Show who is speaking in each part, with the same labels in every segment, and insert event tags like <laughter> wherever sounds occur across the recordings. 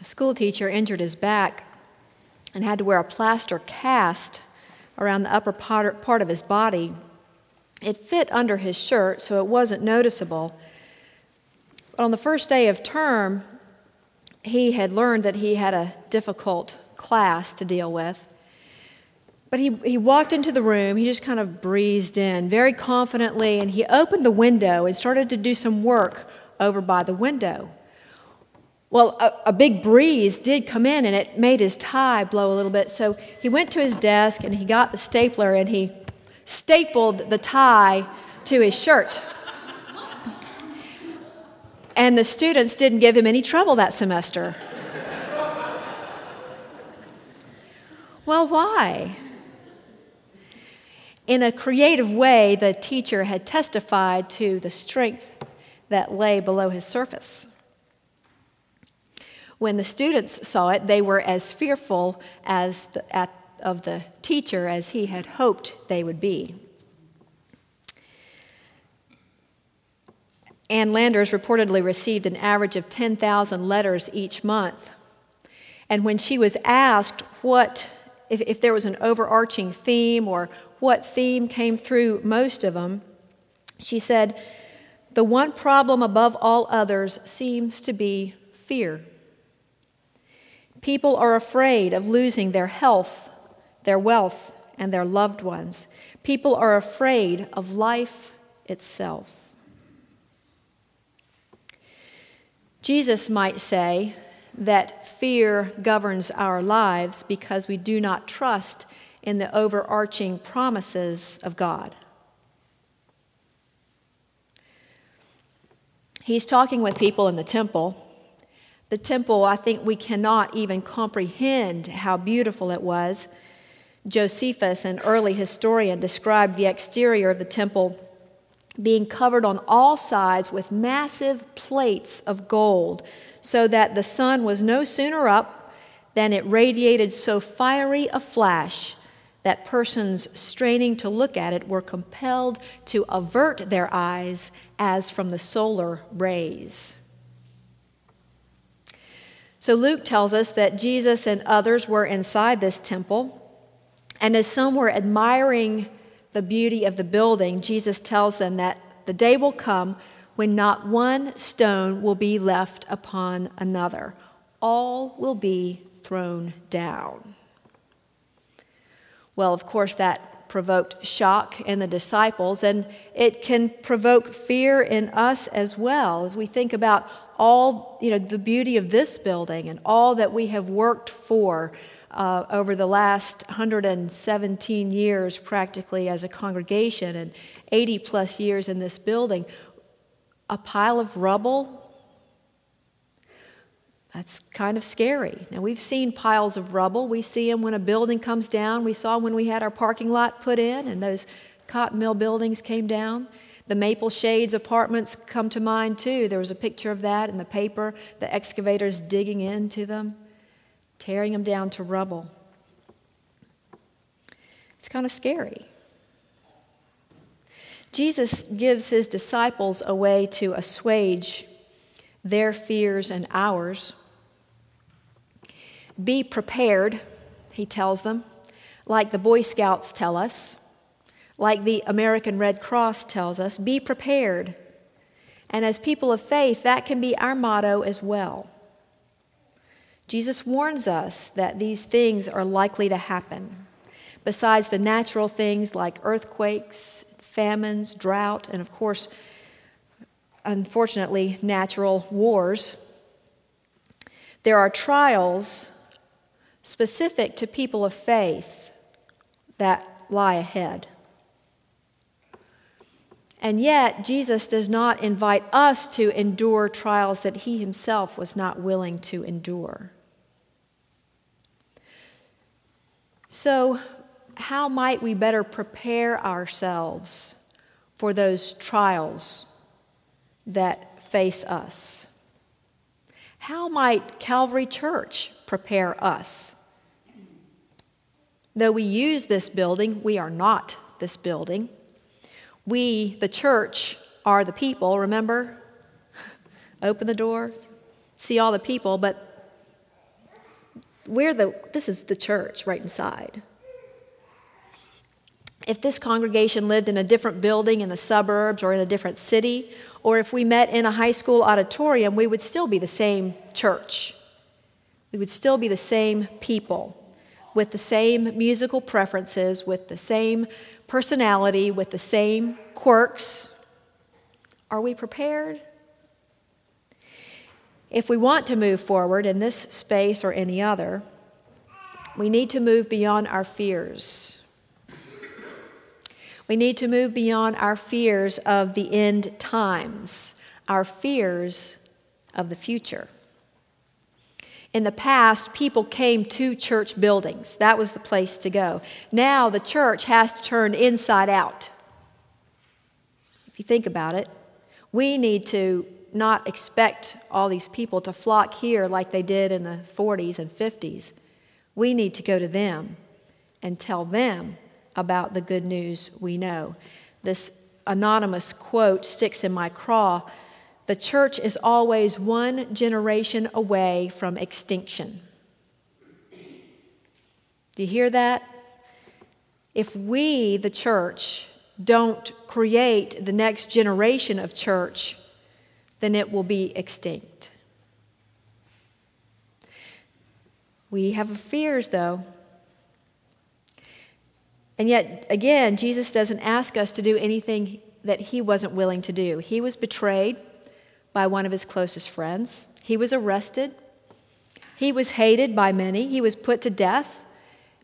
Speaker 1: A school teacher injured his back and had to wear a plaster cast around the upper part of his body. It fit under his shirt, so it wasn't noticeable. But on the first day of term, he had learned that he had a difficult class to deal with. But he, he walked into the room, he just kind of breezed in very confidently, and he opened the window and started to do some work over by the window. Well, a, a, big breeze did come in and it made his tie blow a little bit. So he went to his desk and he got the stapler and he stapled the tie to his shirt. and the students didn't give him any trouble that semester. well, why? In a creative way, the teacher had testified to the strength that lay below his surface. When the students saw it, they were as fearful as the, at, of the teacher as he had hoped they would be. Ann Landers reportedly received an average of 10,000 letters each month. And when she was asked what, if, if there was an overarching theme or what theme came through most of them, she said, The one problem above all others seems to be fear. People are afraid of losing their health, their wealth, and their loved ones. People are afraid of life itself. Jesus might say that fear governs our lives because we do not trust in the overarching promises of God. He's talking with people in the temple the temple, I think we cannot even comprehend how beautiful it was. Josephus, an early historian, described the exterior of the temple being covered on all sides with massive plates of gold, so that the sun was no sooner up than it radiated so fiery a flash that persons straining to look at it were compelled to avert their eyes as from the solar rays. So Luke tells us that Jesus and others were inside this temple. And as some were admiring the beauty of the building, Jesus tells them that the day will come when not one stone will be left upon another, all will be thrown down. Well, of course, that provoked shock in the disciples, and it can provoke fear in us as well. If we think about all, you know, the beauty of this building and all that we have worked for uh, over the last 117 years, practically as a congregation, and 80 plus years in this building, a pile of rubble. That's kind of scary. Now, we've seen piles of rubble. We see them when a building comes down. We saw when we had our parking lot put in and those cotton mill buildings came down. The Maple Shades apartments come to mind too. There was a picture of that in the paper, the excavators digging into them, tearing them down to rubble. It's kind of scary. Jesus gives his disciples a way to assuage their fears and ours. Be prepared, he tells them, like the Boy Scouts tell us. Like the American Red Cross tells us, be prepared. And as people of faith, that can be our motto as well. Jesus warns us that these things are likely to happen. Besides the natural things like earthquakes, famines, drought, and of course, unfortunately, natural wars, there are trials specific to people of faith that lie ahead. And yet, Jesus does not invite us to endure trials that he himself was not willing to endure. So, how might we better prepare ourselves for those trials that face us? How might Calvary Church prepare us? Though we use this building, we are not this building. We, the church, are the people, remember? <laughs> Open the door, see all the people, but we're the, this is the church right inside. If this congregation lived in a different building in the suburbs or in a different city, or if we met in a high school auditorium, we would still be the same church. We would still be the same people with the same musical preferences, with the same personality, with the same quirks. Are we prepared? If we want to move forward in this space or any other, we need to move beyond our fears. We need to move beyond our fears of the end times, our fears of the future. In the past, people came to church buildings. That was the place to go. Now the church has to turn inside out. If you think about it, we need to not expect all these people to flock here like they did in the 40s and 50s. We need to go to them and tell them about the good news we know. This anonymous quote sticks in my craw. The church is always one generation away from extinction. Do you hear that? If we, the church, don't create the next generation of church, then it will be extinct. We have fears, though. And yet, again, Jesus doesn't ask us to do anything that he wasn't willing to do. He was betrayed by one of his closest friends, he was arrested, he was hated by many, he was put to death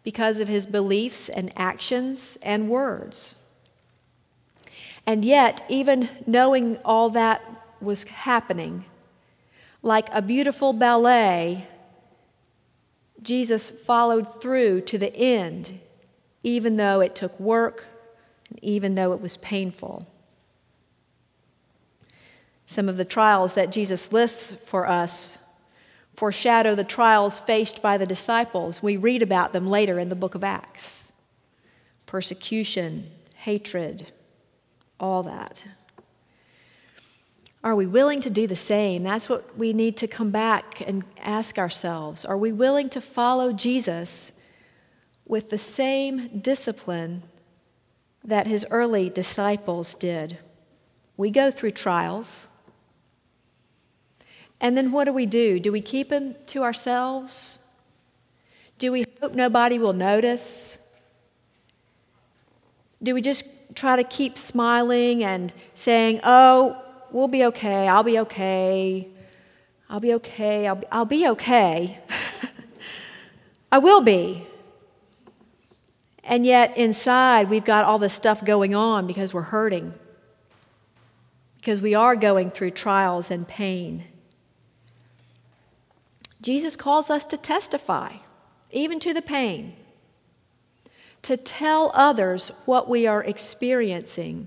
Speaker 1: because of his beliefs and actions and words. And yet, even knowing all that was happening. Like a beautiful ballet, Jesus followed through to the end, even though it took work and even though it was painful. Some of the trials that Jesus lists for us foreshadow the trials faced by the disciples. We read about them later in the book of Acts persecution, hatred, all that. Are we willing to do the same? That's what we need to come back and ask ourselves. Are we willing to follow Jesus with the same discipline that his early disciples did? We go through trials. And then what do we do? Do we keep them to ourselves? Do we hope nobody will notice? Do we just try to keep smiling and saying, oh, we'll be okay. I'll be okay. I'll be okay. I'll be, I'll be okay. <laughs> I will be. And yet, inside, we've got all this stuff going on because we're hurting, because we are going through trials and pain. Jesus calls us to testify, even to the pain, to tell others what we are experiencing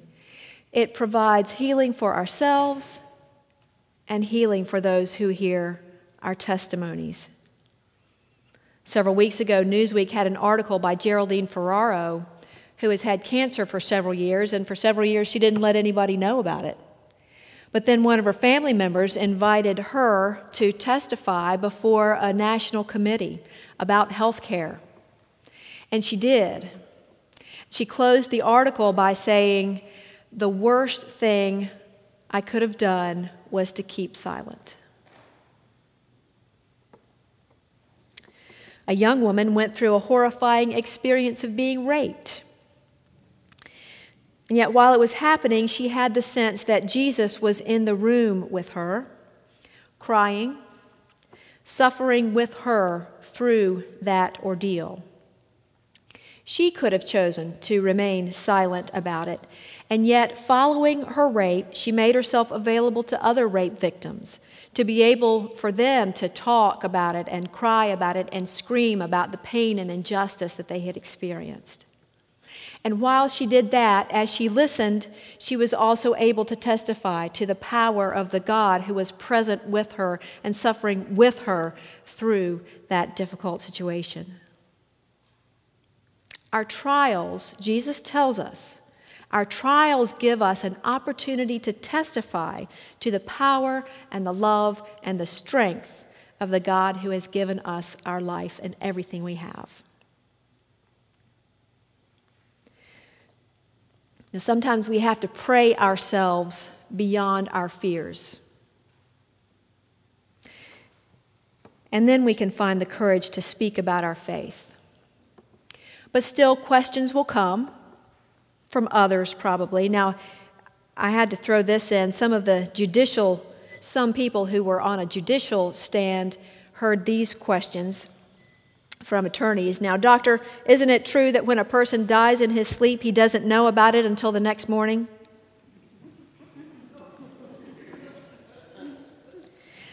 Speaker 1: it provides healing for ourselves and healing for those who hear our testimonies. Several weeks ago, Newsweek had an article by Geraldine Ferraro, who has had cancer for several years, and for several years she didn't let anybody know about it. But then one of her family members invited her to testify before a national committee about health care. And she did. She closed the article by saying, the worst thing I could have done was to keep silent. A young woman went through a horrifying experience of being raped. And yet, while it was happening, she had the sense that Jesus was in the room with her, crying, suffering with her through that ordeal. She could have chosen to remain silent about it and yet, following her rape, she made herself available to other rape victims to be able for them to talk about it and cry about it and scream about the pain and injustice that they had experienced. And while she did that, as she listened, she was also able to testify to the power of the God who was present with her and suffering with her through that difficult situation. Our trials, Jesus tells us, our trials give us an opportunity to testify to the power and the love and the strength of the God who has given us our life and everything we have. Sometimes we have to pray ourselves beyond our fears. And then we can find the courage to speak about our faith. But still, questions will come from others, probably. Now, I had to throw this in. Some of the judicial, some people who were on a judicial stand heard these questions from attorneys. Now, doctor, isn't it true that when a person dies in his sleep, he doesn't know about it until the next morning?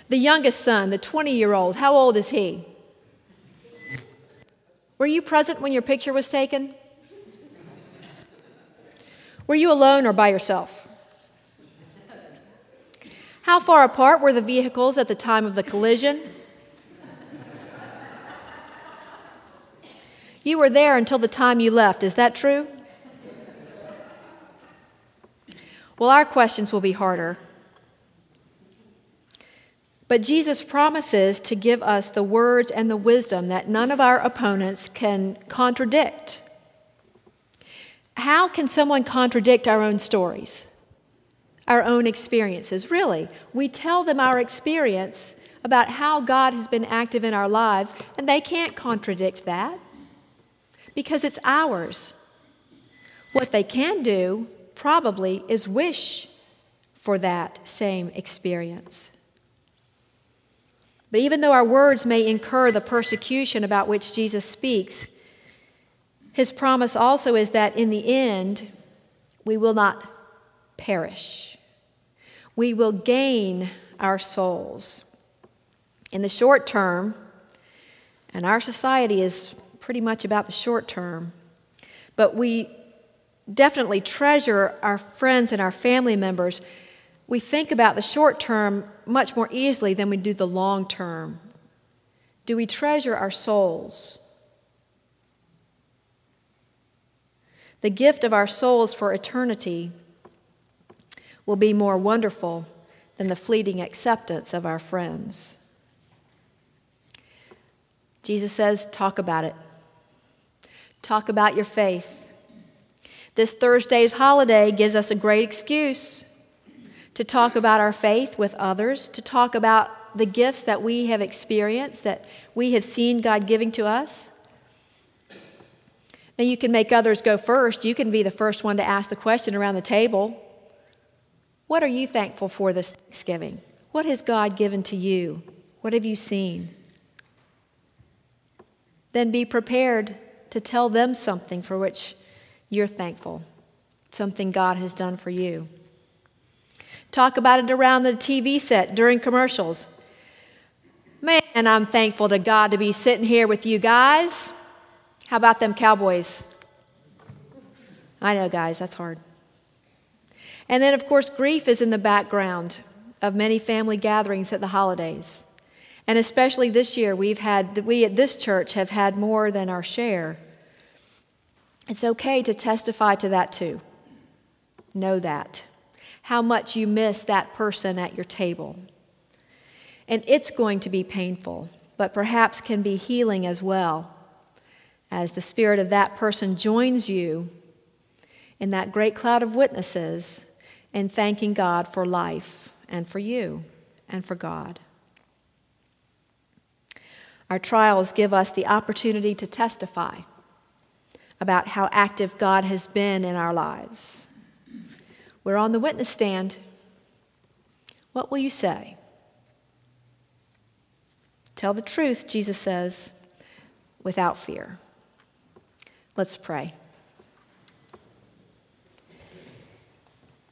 Speaker 1: The youngest son, the 20 year old, how old is he? Were you present when your picture was taken? Were you alone or by yourself? How far apart were the vehicles at the time of the collision? You were there until the time you left. Is that true? Well, our questions will be harder. But Jesus promises to give us the words and the wisdom that none of our opponents can contradict. How can someone contradict our own stories, our own experiences? Really, we tell them our experience about how God has been active in our lives, and they can't contradict that because it's ours. What they can do, probably, is wish for that same experience. But even though our words may incur the persecution about which Jesus speaks, his promise also is that in the end, we will not perish. We will gain our souls. In the short term, and our society is pretty much about the short term. But we definitely treasure our friends and our family members. We think about the short term much more easily than we do the long term. Do we treasure our souls? The gift of our souls for eternity will be more wonderful than the fleeting acceptance of our friends. Jesus says, talk about it. Talk about your faith. This Thursday's holiday gives us a great excuse to talk about our faith with others, to talk about the gifts that we have experienced, that we have seen God giving to us. Now, you can make others go first. You can be the first one to ask the question around the table What are you thankful for this Thanksgiving? What has God given to you? What have you seen? Then be prepared to tell them something for which you're thankful, something God has done for you. Talk about it around the TV set during commercials. Man, I'm thankful to God to be sitting here with you guys. How about them cowboys? I know, guys, that's hard. And then, of course, grief is in the background of many family gatherings at the holidays. And especially this year, we've had, we at this church have had more than our share. It's okay to testify to that too. Know that. How much you miss that person at your table. And it's going to be painful, but perhaps can be healing as well, as the spirit of that person joins you in that great cloud of witnesses in thanking God for life and for you and for God. Our trials give us the opportunity to testify about how active God has been in our lives. We're on the witness stand. What will you say? Tell the truth, Jesus says, without fear. Let's pray.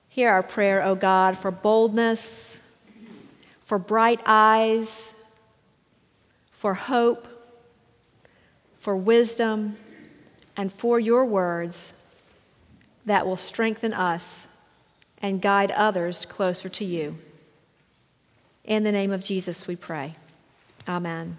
Speaker 1: Hear our prayer, O God, for boldness, for bright eyes for hope, for wisdom, and for your words that will strengthen us and guide others closer to you. In the name of Jesus, we pray. Amen.